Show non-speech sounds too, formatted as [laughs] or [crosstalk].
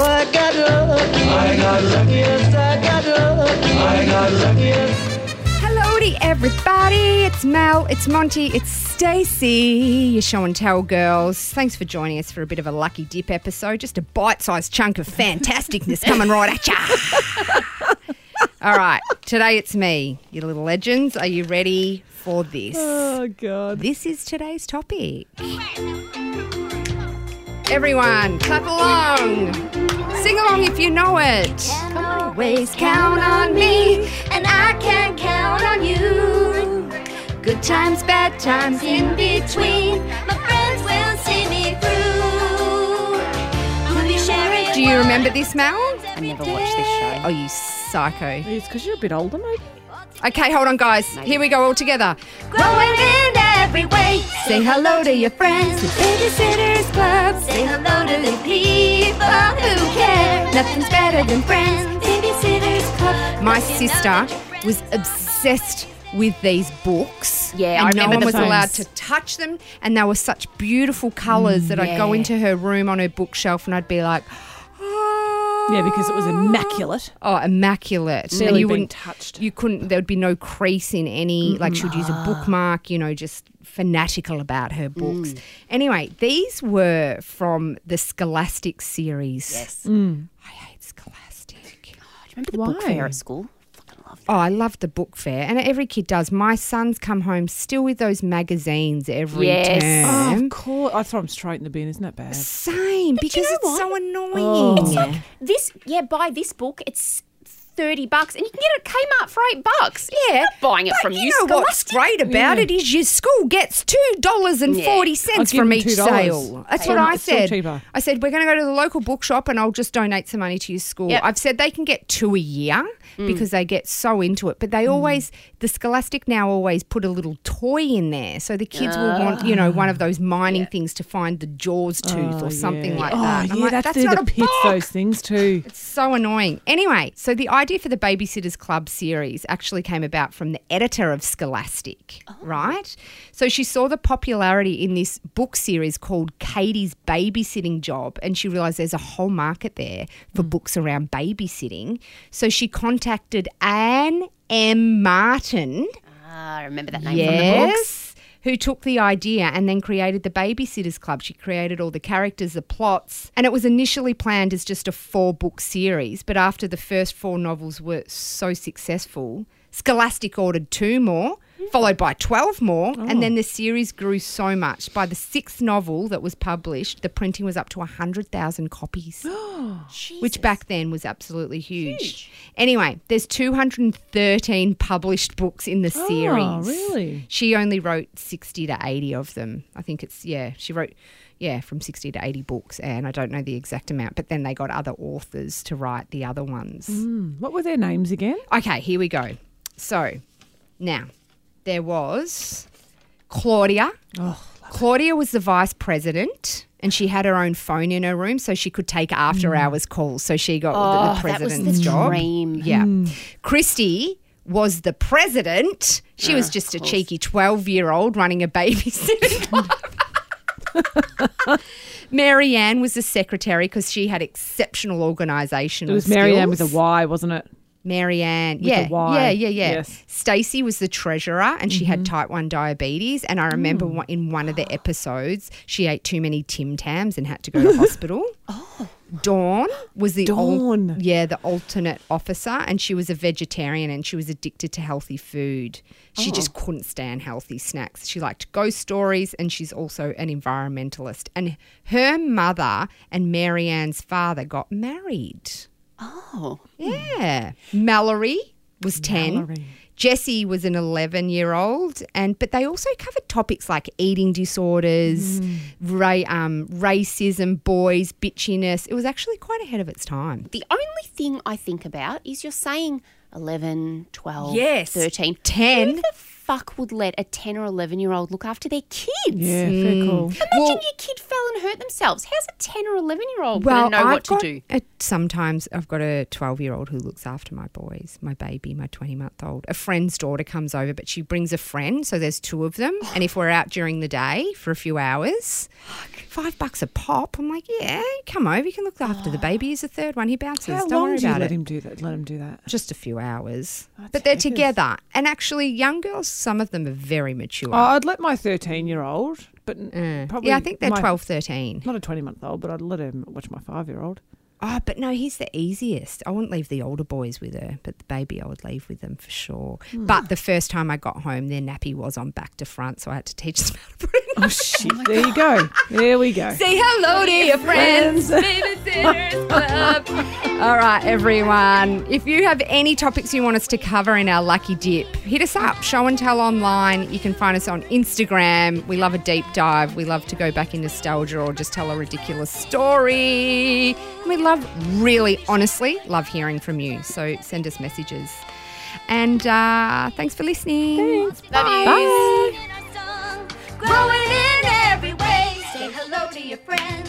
I got lucky. I got lucky. Yes, I got lucky. I got lucky. Yes. Hello to everybody. It's Mel, it's Monty, it's Stacey, your show and tell girls. Thanks for joining us for a bit of a lucky dip episode. Just a bite-sized chunk of fantasticness coming right at ya. [laughs] All right, today it's me, you little legends. Are you ready for this? Oh God. This is today's topic. Everyone, clap along. Sing along if you know it. Always count on me, and I can count on you. Good times, bad times in between. My friends will see me through. We'll be sharing. Do you remember this, Mel? I never watched this show. Oh, you psycho. It's because you're a bit older, maybe. Okay, hold on, guys. Here we go all together. Growing in every way. Say hello to your friends. The Babysitters Club. Nothing's better than friends. Babysitters Club. My sister was obsessed with these books. Yeah, I and no remember one the was allowed to touch them, and they were such beautiful colours that I'd go into her room on her bookshelf, and I'd be like, oh. Yeah, because it was immaculate. Oh, immaculate. and you been wouldn't touched. You couldn't. There would be no crease in any. Like she would use a ah. bookmark. You know, just fanatical about her books. Mm. Anyway, these were from the Scholastic series. Yes. I hate Scholastic. Remember the book Why? fair at school? Fucking love Oh, I love the book fair, and every kid does. My sons come home still with those magazines every Yes. Oh, term. of oh, course. I throw them straight in the bin. Isn't that bad? Same, because know it's what? so annoying. Oh. It's that. This, yeah, buy this book. It's 30 bucks and you can get it at Kmart for 8 bucks. Yeah, buying it but from you you. know what's great mm. about Yeah. it is your school gets two dollars and forty I'll cents give from them each $2. sale. That's Hey, what I it's still said. cheaper. I said we're going to go to the local bookshop and I'll just donate some money to your school. Yep. I've said they can get two a year mm. because they get so into it, but they mm. always the Scholastic now always put a little toy in there, so the kids will want you know one of those mining things to find the Jaws tooth or oh, something yeah. like oh, that. I'm yeah, like, that's, that's there not a pits book. those things too. It's so annoying. Anyway, so the idea for the Babysitters Club series actually came about from the editor of Scholastic, right? So she saw the popularity in this book series called Katie's Babysitting Job, and she realized there's a whole market there for books around babysitting. So she contacted Anne M. Martin. Ah, I remember that name from the books. Who took the idea and then created the Babysitters Club. She created all the characters, the plots, and it was initially planned as just a four book series. But after the first four novels were so successful, Scholastic ordered two more, followed by 12 more, and oh. then the series grew so much. By the sixth novel that was published, the printing was up to 100,000 copies [gasps] which back then was absolutely huge. Anyway, there's 213 published books in the ah, series. Oh, really? She only wrote 60 to 80 of them. I think it's yeah, she wrote yeah, from 60 to 80 books and I don't know the exact amount, but then they got other authors to write the other ones. Hmm, what were their names again? Okay, here we go. So, now there was Claudia. Oh, Claudia was the vice president and she had her own phone in her room so she could take after mm. hours calls. So she got the- Oh, the, that was president's the job. dream. Yeah. Hmm. Kristy was the president. She was ah, just a cheeky 12 year old running a babysitting [laughs] club. Mary Ann was the secretary because she had exceptional organisational it was Marianne with a Y, wasn't it? Mary Ann. Yeah. Y. Yeah, yeah, yeah. Yes. Stacey was the treasurer and she had mm-hmm. type 1 diabetes. And I remember mm. one in one of the [gasps] episodes, she ate too many Tim Tams and had to go to hospital. [gasps] Oh. Dawn was the al- Dawn. yeah, the alternate officer, and she was a vegetarian and she was addicted to healthy food. She just oh. couldn't stand healthy snacks. She liked ghost stories, and she's also an environmentalist. And her mother and Mary Anne's father got married. Oh. Yeah. Mallory was 10. Mallory. Jessi was an 11 year old. And but they also covered topics like eating disorders, ra- um, racism, boys, bitchiness. It was actually quite ahead of its time. The only thing I think about is you're saying 11, 12, Yes. 13. 10. Who the fuck would let a 10 or 11 year old look after their kids? Yeah, very hmm. cool. Imagine Well- your kid fell and hurt themselves. How's a 10 or 11 year old Well, going to know I've what to got do? A, sometimes I've got a 12 year old who looks after my boys, my baby, my 20 month old. A friend's daughter comes over, but she brings a friend, so there's two of them. And if we're out during the day for a few hours, five bucks a pop. I'm like, yeah, come over, you can look after the baby. He's the third one. He bounces. How Don't long worry do you about let it. him do that? Let him do that. Just a few hours. That's but they're heckers. together. And actually, young girls, some of them are very mature. Oh, I'd let my 13 year old, but Uh, probably yeah, I think they're my- 12, 13. Not a 20 month old, but I'd let him watch my five year old. Oh, but no, he's the easiest. I wouldn't leave the older boys with her, but the baby I would leave with them for sure. Hmm. But the first time I got home, their nappy was on back to front, so I had to teach them how to put it. Oh, shit. [laughs] there you go. There we go. Say hello to your friends. [laughs] Babysitters Club. [laughs] All right, everyone. If you have any topics you want us to cover in our Lucky Dip, hit us up. Show and tell online. You can find us on Instagram. We love a deep dive. We love to go back in nostalgia or just tell a ridiculous story. And we love, really, honestly, love hearing from you. So send us messages. And uh, thanks for listening. Thanks. Love you. Bye. Singing our song, growing in every way. Say hello to your friends.